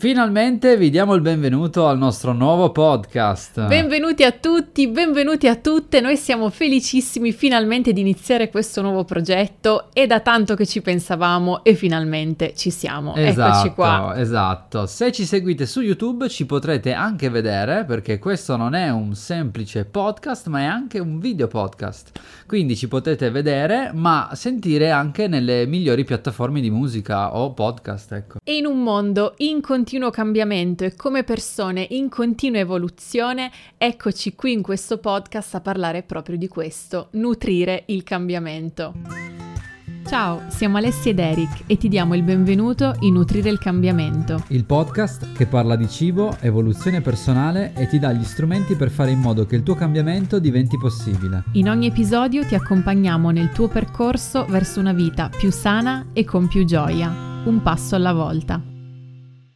Finalmente vi diamo il benvenuto al nostro nuovo podcast. Benvenuti a tutti, benvenuti a tutte. Noi siamo felicissimi finalmente di iniziare questo nuovo progetto. È da tanto che ci pensavamo e finalmente ci siamo. Esatto, Eccoci qua. Esatto. Se ci seguite su YouTube ci potrete anche vedere perché questo non è un semplice podcast, ma è anche un video podcast. Quindi ci potete vedere, ma sentire anche nelle migliori piattaforme di musica o podcast, ecco. E in un mondo in continuo cambiamento e come persone in continua evoluzione, eccoci qui in questo podcast a parlare proprio di questo, nutrire il cambiamento. Ciao, siamo Alessia ed Eric e ti diamo il benvenuto in Nutrire il cambiamento. Il podcast che parla di cibo, evoluzione personale e ti dà gli strumenti per fare in modo che il tuo cambiamento diventi possibile. In ogni episodio ti accompagniamo nel tuo percorso verso una vita più sana e con più gioia, un passo alla volta.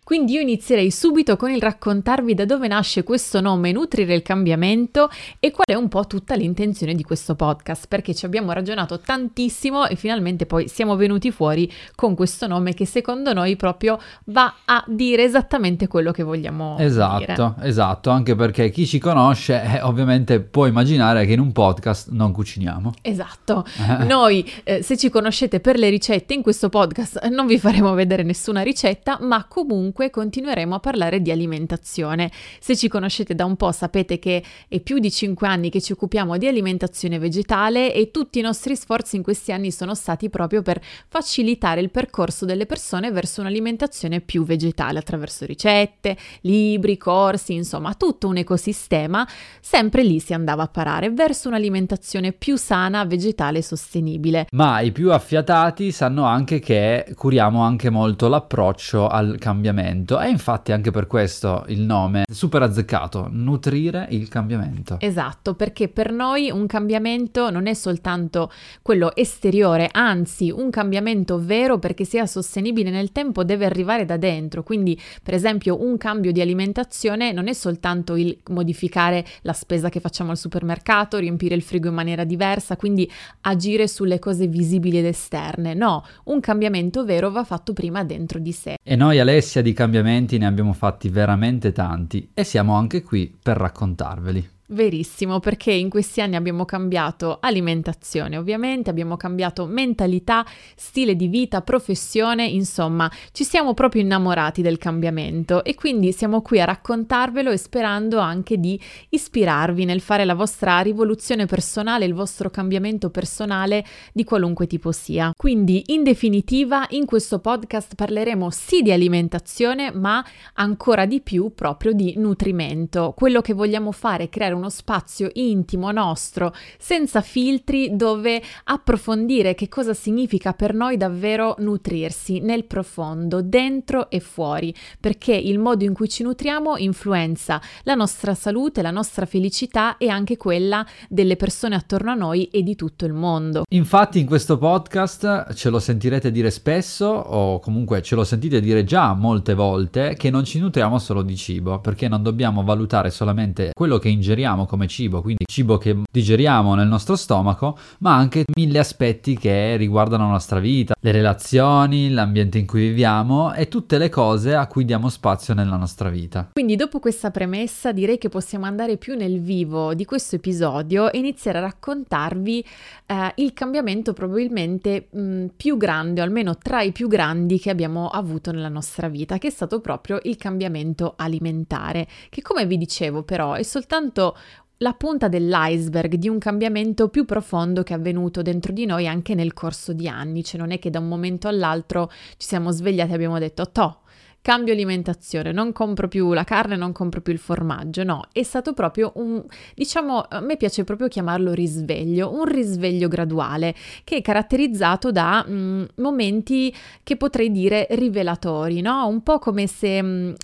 Quindi io inizierei subito con il raccontarvi da dove nasce questo nome Nutrire il cambiamento e qual è un po' tutta l'intenzione di questo podcast, perché ci abbiamo ragionato tantissimo e finalmente poi siamo venuti fuori con questo nome che secondo noi proprio va a dire esattamente quello che vogliamo Esatto, dire. esatto, anche perché chi ci conosce eh, ovviamente può immaginare che in un podcast non cuciniamo. Esatto, noi eh, se ci conoscete per le ricette in questo podcast non vi faremo vedere nessuna ricetta, ma comunque continueremo a parlare di alimentazione. Se ci conoscete da un po' sapete che è più di 5 anni che ci occupiamo di alimentazione vegetale e tutti i nostri sforzi in questi anni sono stati proprio per facilitare il percorso delle persone verso un'alimentazione più vegetale attraverso ricette, libri, corsi, insomma tutto un ecosistema, sempre lì si andava a parare verso un'alimentazione più sana, vegetale e sostenibile. Ma i più affiatati sanno anche che curiamo anche molto l'approccio al cambiamento e infatti anche per questo il nome è super azzeccato, nutrire il cambiamento. Esatto, perché per noi un cambiamento non è soltanto quello esteriore, anzi un cambiamento vero perché sia sostenibile nel tempo deve arrivare da dentro, quindi per esempio un cambio di alimentazione non è soltanto il modificare la spesa che facciamo al supermercato, riempire il frigo in maniera diversa, quindi agire sulle cose visibili ed esterne, no, un cambiamento vero va fatto prima dentro di sé. E noi Alessia di cambiamenti ne abbiamo fatti veramente tanti e siamo anche qui per raccontarveli. Verissimo, perché in questi anni abbiamo cambiato alimentazione, ovviamente, abbiamo cambiato mentalità, stile di vita, professione, insomma, ci siamo proprio innamorati del cambiamento e quindi siamo qui a raccontarvelo e sperando anche di ispirarvi nel fare la vostra rivoluzione personale, il vostro cambiamento personale di qualunque tipo sia. Quindi, in definitiva, in questo podcast parleremo sì di alimentazione, ma ancora di più proprio di nutrimento. Quello che vogliamo fare è creare uno spazio intimo nostro, senza filtri, dove approfondire che cosa significa per noi davvero nutrirsi nel profondo, dentro e fuori, perché il modo in cui ci nutriamo influenza la nostra salute, la nostra felicità e anche quella delle persone attorno a noi e di tutto il mondo. Infatti in questo podcast ce lo sentirete dire spesso o comunque ce lo sentite dire già molte volte che non ci nutriamo solo di cibo, perché non dobbiamo valutare solamente quello che ingeriamo come cibo, quindi cibo che digeriamo nel nostro stomaco, ma anche mille aspetti che riguardano la nostra vita, le relazioni, l'ambiente in cui viviamo e tutte le cose a cui diamo spazio nella nostra vita. Quindi dopo questa premessa direi che possiamo andare più nel vivo di questo episodio e iniziare a raccontarvi eh, il cambiamento probabilmente mh, più grande, o almeno tra i più grandi che abbiamo avuto nella nostra vita, che è stato proprio il cambiamento alimentare, che come vi dicevo però è soltanto la punta dell'iceberg di un cambiamento più profondo che è avvenuto dentro di noi anche nel corso di anni, cioè non è che da un momento all'altro ci siamo svegliati e abbiamo detto toh, cambio alimentazione, non compro più la carne, non compro più il formaggio, no, è stato proprio un, diciamo, a me piace proprio chiamarlo risveglio, un risveglio graduale che è caratterizzato da mh, momenti che potrei dire rivelatori, no? Un po' come se mh,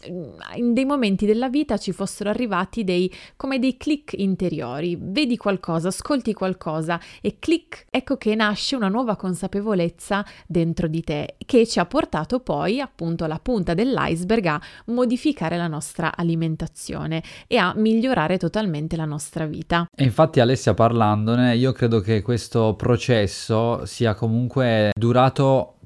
in dei momenti della vita ci fossero arrivati dei, come dei click interiori, vedi qualcosa, ascolti qualcosa e click, ecco che nasce una nuova consapevolezza dentro di te che ci ha portato poi appunto alla punta del dell'iceberg a modificare la nostra alimentazione e a migliorare totalmente la nostra vita. E infatti Alessia parlandone, io credo che questo processo sia comunque durato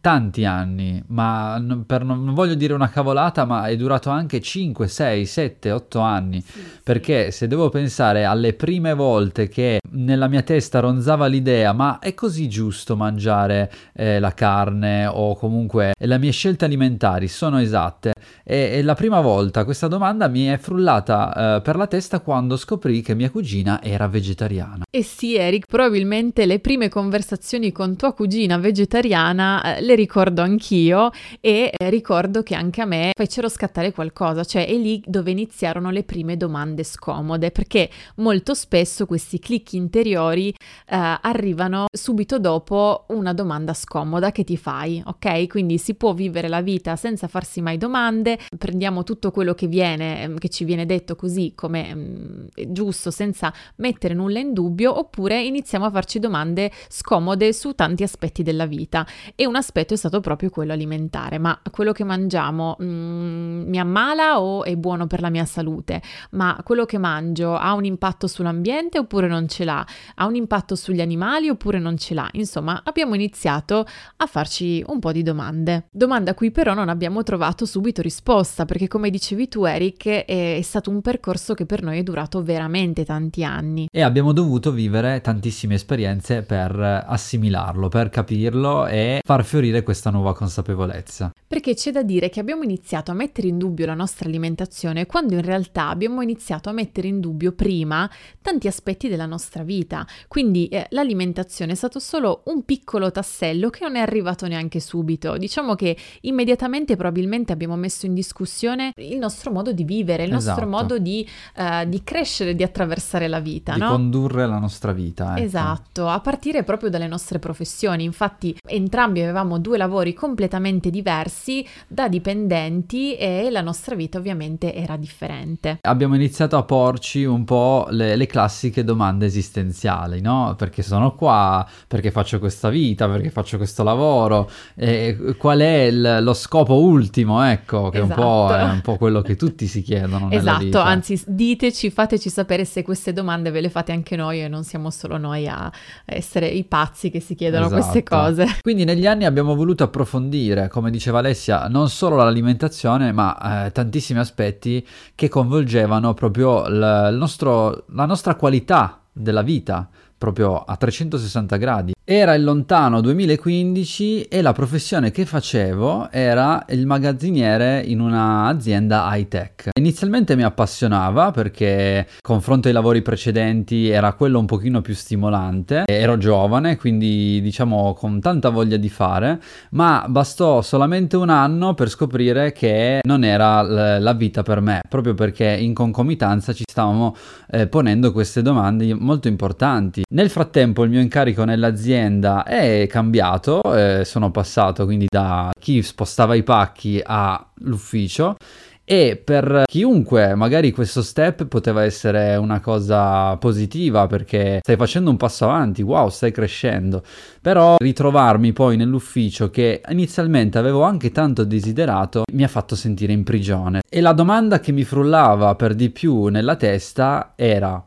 tanti anni, ma per, non voglio dire una cavolata, ma è durato anche 5, 6, 7, 8 anni, sì, perché sì. se devo pensare alle prime volte che nella mia testa ronzava l'idea, ma è così giusto mangiare eh, la carne o comunque le mie scelte alimentari sono esatte? E, e la prima volta questa domanda mi è frullata eh, per la testa quando scoprì che mia cugina era vegetariana. E sì, Eric, probabilmente le prime conversazioni con tua cugina vegetariana eh, le ricordo anch'io e eh, ricordo che anche a me fecero scattare qualcosa, cioè è lì dove iniziarono le prime domande scomode, perché molto spesso questi click interiori eh, arrivano subito dopo una domanda scomoda che ti fai, ok? Quindi si può vivere la vita senza farsi mai domande, prendiamo tutto quello che viene, ehm, che ci viene detto così come mm, giusto, senza mettere nulla in dubbio, oppure iniziamo a farci domande scomode su tanti aspetti della vita. E un aspetto è stato proprio quello alimentare, ma quello che mangiamo mm, mi ammala o è buono per la mia salute? Ma quello che mangio ha un impatto sull'ambiente oppure non ce l'ha? Ha un impatto sugli animali oppure non ce l'ha? Insomma, abbiamo iniziato a farci un po' di domande. Domanda a cui però non abbiamo trovato subito risposta, perché come dicevi tu Eric, è, è stato un percorso che per noi è durato veramente tanti anni. E abbiamo dovuto vivere tantissime esperienze per assimilarlo, per capirlo e far fiorire questa nuova consapevolezza. Perché c'è da dire che abbiamo iniziato a mettere in dubbio la nostra alimentazione quando in realtà abbiamo iniziato a mettere in dubbio prima tanti aspetti della nostra vita. Quindi eh, l'alimentazione è stato solo un piccolo tassello che non è arrivato neanche subito. Diciamo che immediatamente probabilmente abbiamo messo in discussione il nostro modo di vivere, il esatto. nostro modo di, uh, di, crescere, di attraversare la vita. Di no? condurre la nostra vita. Ecco. Esatto, a partire proprio dalle nostre professioni. Infatti entrambi avevamo due lavori completamente diversi da dipendenti e la nostra vita ovviamente era differente. Abbiamo iniziato a porci un po' le, le classiche domande esistenziali, no? Perché sono qua, perché faccio questa vita, perché faccio questo lavoro, e qual è il, lo scopo ultimo, ecco, che esatto. un po' è un po' quello che tutti si chiedono esatto, anzi diteci, fateci sapere se queste domande ve le fate anche noi e non siamo solo noi a essere i pazzi che si chiedono esatto. queste cose. Quindi negli anni abbiamo voluto approfondire, come diceva Alessia, non solo l'alimentazione, ma eh, tantissimi aspetti che coinvolgevano proprio l- nostro, la nostra qualità della vita proprio a 360 gradi. Era il lontano 2015 e la professione che facevo era il magazziniere in un'azienda high tech. Inizialmente mi appassionava perché confronto ai lavori precedenti era quello un pochino più stimolante. Ero giovane, quindi diciamo con tanta voglia di fare, ma bastò solamente un anno per scoprire che non era la vita per me, proprio perché in concomitanza ci stavamo eh, ponendo queste domande molto importanti. Nel frattempo il mio incarico nell'azienda azienda è cambiato, eh, sono passato quindi da chi spostava i pacchi all'ufficio e per chiunque magari questo step poteva essere una cosa positiva perché stai facendo un passo avanti, wow, stai crescendo. Però ritrovarmi poi nell'ufficio che inizialmente avevo anche tanto desiderato mi ha fatto sentire in prigione. E la domanda che mi frullava per di più nella testa era: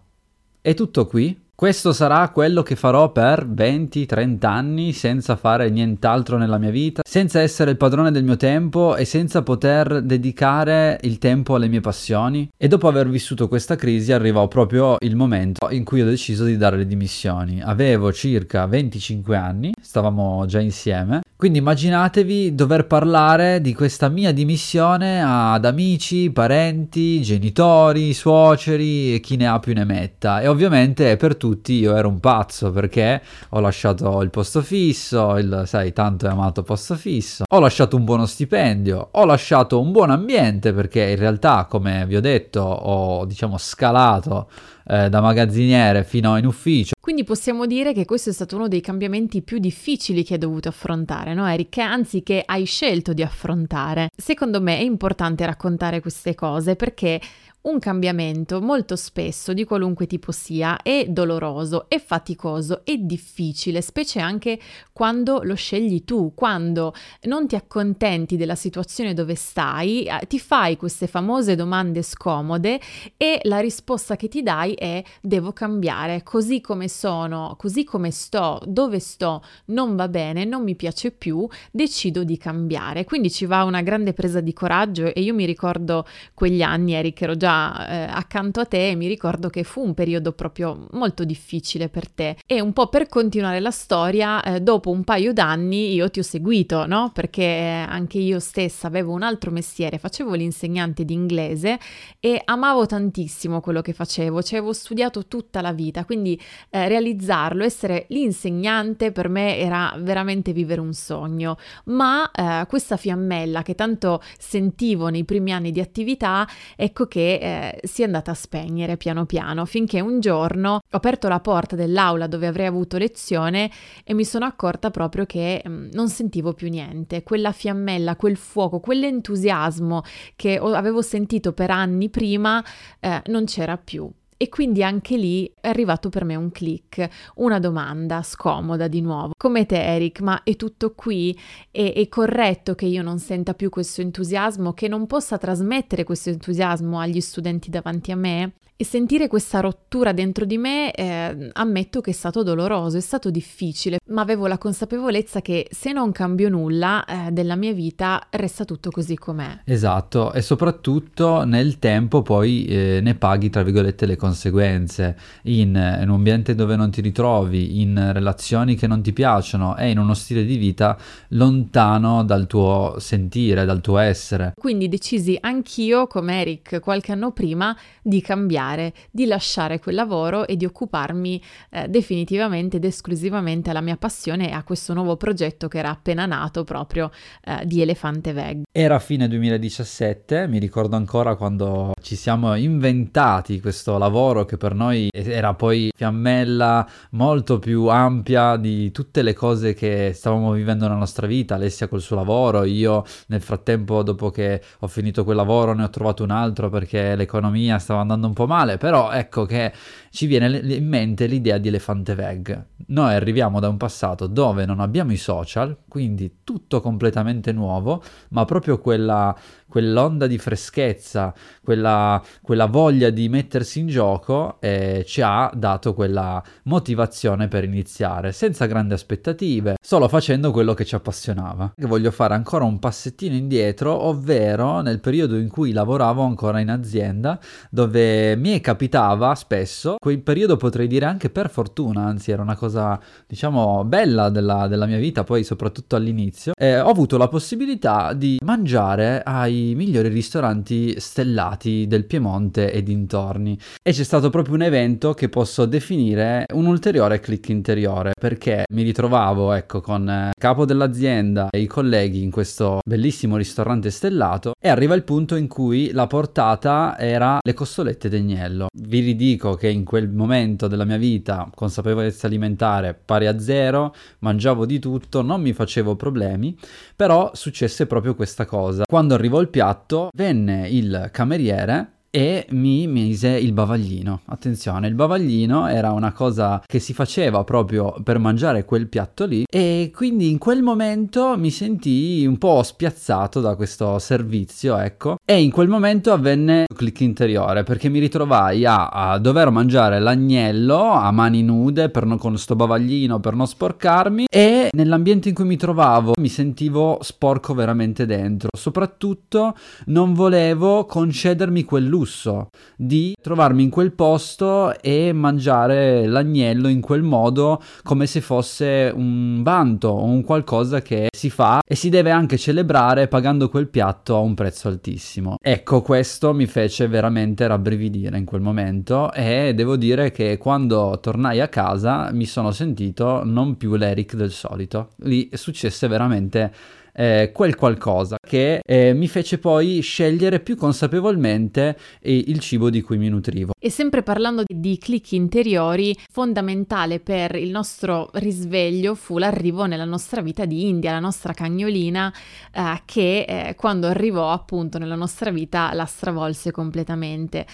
è tutto qui? Questo sarà quello che farò per 20-30 anni senza fare nient'altro nella mia vita, senza essere il padrone del mio tempo e senza poter dedicare il tempo alle mie passioni. E dopo aver vissuto questa crisi arrivò proprio il momento in cui ho deciso di dare le dimissioni. Avevo circa 25 anni, stavamo già insieme, quindi immaginatevi dover parlare di questa mia dimissione ad amici, parenti, genitori, suoceri e chi ne ha più ne metta. E ovviamente per tutti io ero un pazzo perché ho lasciato il posto fisso, il sai tanto amato posto fisso, ho lasciato un buono stipendio, ho lasciato un buon ambiente perché in realtà come vi ho detto ho diciamo scalato eh, da magazziniere fino in ufficio. Quindi possiamo dire che questo è stato uno dei cambiamenti più difficili che hai dovuto affrontare, no Eric? Anzi che hai scelto di affrontare. Secondo me è importante raccontare queste cose perché un cambiamento molto spesso, di qualunque tipo sia, è doloroso, è faticoso, è difficile, specie anche quando lo scegli tu, quando non ti accontenti della situazione dove stai, eh, ti fai queste famose domande scomode e la risposta che ti dai è devo cambiare, così come sono, così come sto, dove sto, non va bene, non mi piace più, decido di cambiare. Quindi ci va una grande presa di coraggio e io mi ricordo quegli anni, Eric, ero già eh, accanto a te e mi ricordo che fu un periodo proprio molto difficile per te. E un po' per continuare la storia, eh, dopo un paio d'anni io ti ho seguito, no? Perché anche io stessa avevo un altro mestiere, facevo l'insegnante di inglese e amavo tantissimo quello che facevo, ci avevo studiato tutta la vita, quindi eh, realizzarlo, essere l'insegnante per me era veramente vivere un sogno, ma eh, questa fiammella che tanto sentivo nei primi anni di attività, ecco che eh, si è andata a spegnere piano piano finché un giorno ho aperto la porta dell'aula dove avrei avuto lezione e mi sono accorta proprio che mh, mm, non sentivo più niente. Quella fiammella, quel fuoco, quell'entusiasmo che avevo sentito per anni prima eh, non c'era più. E quindi anche lì è arrivato per me un click, una domanda scomoda di nuovo. Come te Eric, ma è tutto qui? È, è, corretto che io non senta più questo entusiasmo, che non possa trasmettere questo entusiasmo agli studenti davanti a me? E sentire questa rottura dentro di me, eh, ammetto che è stato doloroso, è stato difficile, ma avevo la consapevolezza che se non cambio nulla eh, della mia vita resta tutto così com'è. Esatto, e soprattutto nel tempo poi eh, ne paghi, tra virgolette, le conseguenze in, in, un ambiente dove non ti ritrovi, in relazioni che non ti piacciono e in uno stile di vita lontano dal tuo sentire, dal tuo essere. Quindi decisi anch'io, come Eric qualche anno prima, di cambiare di lasciare quel lavoro e di occuparmi eh, definitivamente ed esclusivamente alla mia passione e a questo nuovo progetto che era appena nato proprio eh, di Elefante Veg. Era fine 2017, mi ricordo ancora quando ci siamo inventati questo lavoro che per noi era poi fiammella molto più ampia di tutte le cose che stavamo vivendo nella nostra vita, Alessia col suo lavoro, io nel frattempo dopo che ho finito quel lavoro ne ho trovato un altro perché l'economia stava andando un po' male, però ecco che ci viene in mente l'idea di Elefante Veg. Noi arriviamo da un passato dove non abbiamo i social, quindi tutto completamente nuovo, ma proprio quella, quell'onda di freschezza, quella, quella, voglia di mettersi in gioco eh, ci ha dato quella motivazione per iniziare, senza grandi aspettative, solo facendo quello che ci appassionava. Voglio fare ancora un passettino indietro, ovvero nel periodo in cui lavoravo ancora in azienda, dove mi capitava spesso quel periodo potrei dire anche per fortuna, anzi era una cosa diciamo bella della, della mia vita, poi soprattutto all'inizio, eh, ho avuto la possibilità di mangiare ai migliori ristoranti stellati del Piemonte e dintorni e c'è stato proprio un evento che posso definire un ulteriore click interiore perché mi ritrovavo ecco con il capo dell'azienda e i colleghi in questo bellissimo ristorante stellato e arriva il punto in cui la portata era le costolette d'agnello. Vi ridico che in quel momento della mia vita, consapevolezza alimentare pari a zero, mangiavo di tutto, non mi facevo problemi, però successe proprio questa cosa. Quando arrivò il piatto, venne il cameriere e mi mise il bavaglino. Attenzione, il bavaglino era una cosa che si faceva proprio per mangiare quel piatto lì e quindi in quel momento mi sentii un po' spiazzato da questo servizio, ecco. E in quel momento avvenne un click interiore perché mi ritrovai a, a dover mangiare l'agnello a mani nude per non, con sto bavaglino per non sporcarmi e nell'ambiente in cui mi trovavo mi sentivo sporco veramente dentro. Soprattutto non volevo concedermi quel lusso di trovarmi in quel posto e mangiare l'agnello in quel modo come se fosse un vanto o un qualcosa che si fa e si deve anche celebrare pagando quel piatto a un prezzo altissimo. Ecco, questo mi fece veramente rabbrividire in quel momento e devo dire che quando tornai a casa mi sono sentito non più l'Eric del solito. Lì successe veramente eh, quel qualcosa che eh, mi fece poi scegliere più consapevolmente eh, il cibo di cui mi nutrivo. E sempre parlando di click interiori, fondamentale per il nostro risveglio fu l'arrivo nella nostra vita di India, la nostra cagnolina eh, che eh, quando arrivò appunto nella nostra vita la stravolse completamente.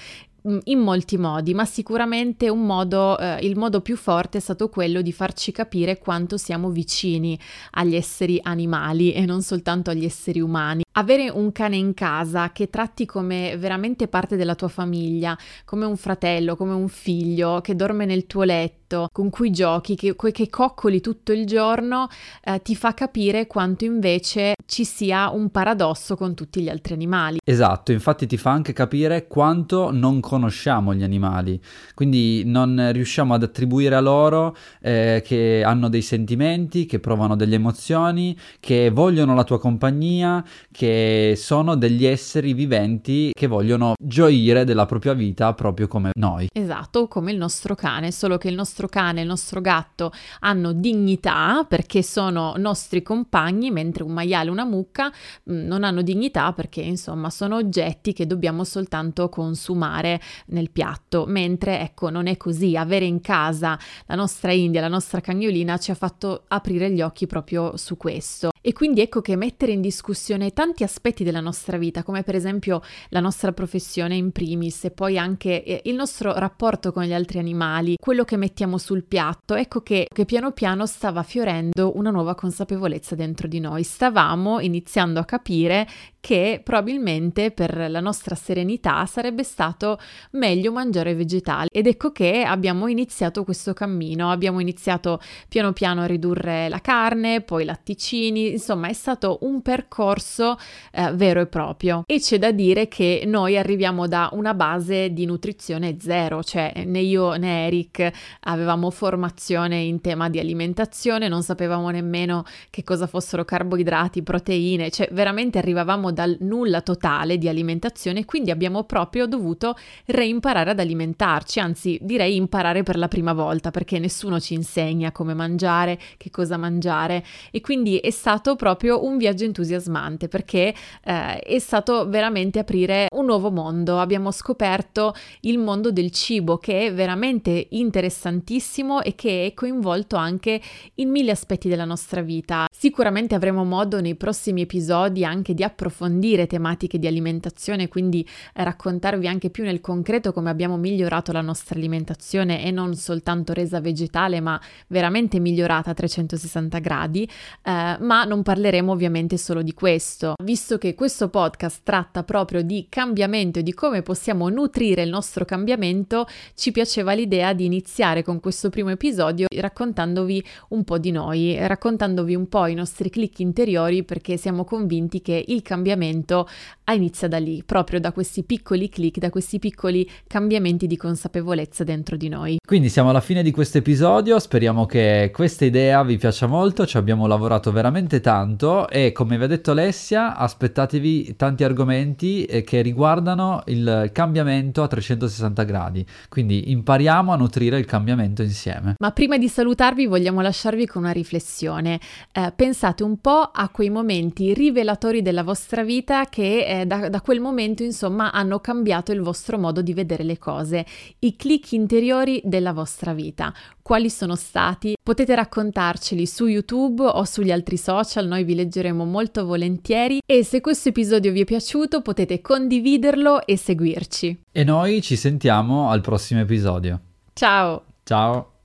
Mm, in molti modi, ma sicuramente modo, eh, il modo più forte è stato quello di farci capire quanto siamo vicini agli esseri animali e non soltanto agli esseri umani. Avere un cane in casa che tratti come veramente parte della tua famiglia, come un fratello, come un figlio, che dorme nel tuo letto, con cui giochi, che, che coccoli tutto il giorno, eh, ti fa capire quanto invece ci sia un paradosso con tutti gli altri animali. Esatto, infatti ti fa anche capire quanto non conosciamo gli animali, quindi non riusciamo ad attribuire a loro eh, che hanno dei sentimenti, che provano delle emozioni, che vogliono la tua compagnia, che sono degli esseri viventi che vogliono gioire della propria vita proprio come noi. Esatto, come il nostro cane, solo che il nostro cane e il nostro gatto hanno dignità perché sono nostri compagni, mentre un maiale e una mucca mm, non hanno dignità perché insomma sono oggetti che dobbiamo soltanto consumare nel piatto, mentre ecco non è così, avere in casa la nostra India, la nostra cagnolina ci ha fatto aprire gli occhi proprio su questo. E quindi ecco che mettere in discussione tanti aspetti della nostra vita, come per esempio la nostra professione in primis e poi anche eh, il nostro rapporto con gli altri animali, quello che mettiamo sul piatto, ecco che, che piano piano stava fiorendo una nuova consapevolezza dentro di noi. Stavamo iniziando a capire che probabilmente per la nostra serenità sarebbe stato meglio mangiare vegetali ed ecco che abbiamo iniziato questo cammino, abbiamo iniziato piano piano a ridurre la carne, poi i latticini, insomma è stato un percorso eh, vero e proprio. E c'è da dire che noi arriviamo da una base di nutrizione zero, cioè né io né Eric avevamo formazione in tema di alimentazione, non sapevamo nemmeno che cosa fossero carboidrati, proteine, cioè veramente arrivavamo dal nulla totale di alimentazione, quindi abbiamo proprio dovuto reimparare ad alimentarci, anzi direi imparare per la prima volta perché nessuno ci insegna come mangiare, che cosa mangiare. E quindi è stato proprio un viaggio entusiasmante perché eh, è stato veramente aprire un nuovo mondo. Abbiamo scoperto il mondo del cibo che è veramente interessantissimo e che è coinvolto anche in mille aspetti della nostra vita. Sicuramente avremo modo nei prossimi episodi anche di approfondire tematiche di alimentazione, quindi raccontarvi anche più nel concreto come abbiamo migliorato la nostra alimentazione e non soltanto resa vegetale, ma veramente migliorata a 360 gradi, eh, ma non parleremo ovviamente solo di questo, visto che questo podcast tratta proprio di cambiamento e di come possiamo nutrire il nostro cambiamento, ci piaceva l'idea di iniziare con questo primo episodio raccontandovi un po' di noi, raccontandovi un po' i nostri click interiori perché siamo convinti che il cambiamento inizia da lì, proprio da questi piccoli click, da questi piccoli cambiamenti di consapevolezza dentro di noi. Quindi siamo alla fine di questo episodio, speriamo che questa idea vi piaccia molto, ci abbiamo lavorato veramente tanto e come vi ha detto Alessia, aspettatevi tanti argomenti eh, che riguardano il cambiamento a 360 gradi, quindi impariamo a nutrire il cambiamento insieme. Ma prima di salutarvi vogliamo lasciarvi con una riflessione. Eh, pensate un po' a quei momenti rivelatori della vostra vita che eh, da, da quel momento insomma hanno cambiato il vostro modo di vedere le cose, i click interiori della vostra vita. Quali sono stati? Potete raccontarceli su YouTube o sugli altri social, noi vi leggeremo molto volentieri e se questo episodio vi è piaciuto potete condividerlo e seguirci. E noi ci sentiamo al prossimo episodio. Ciao! Ciao!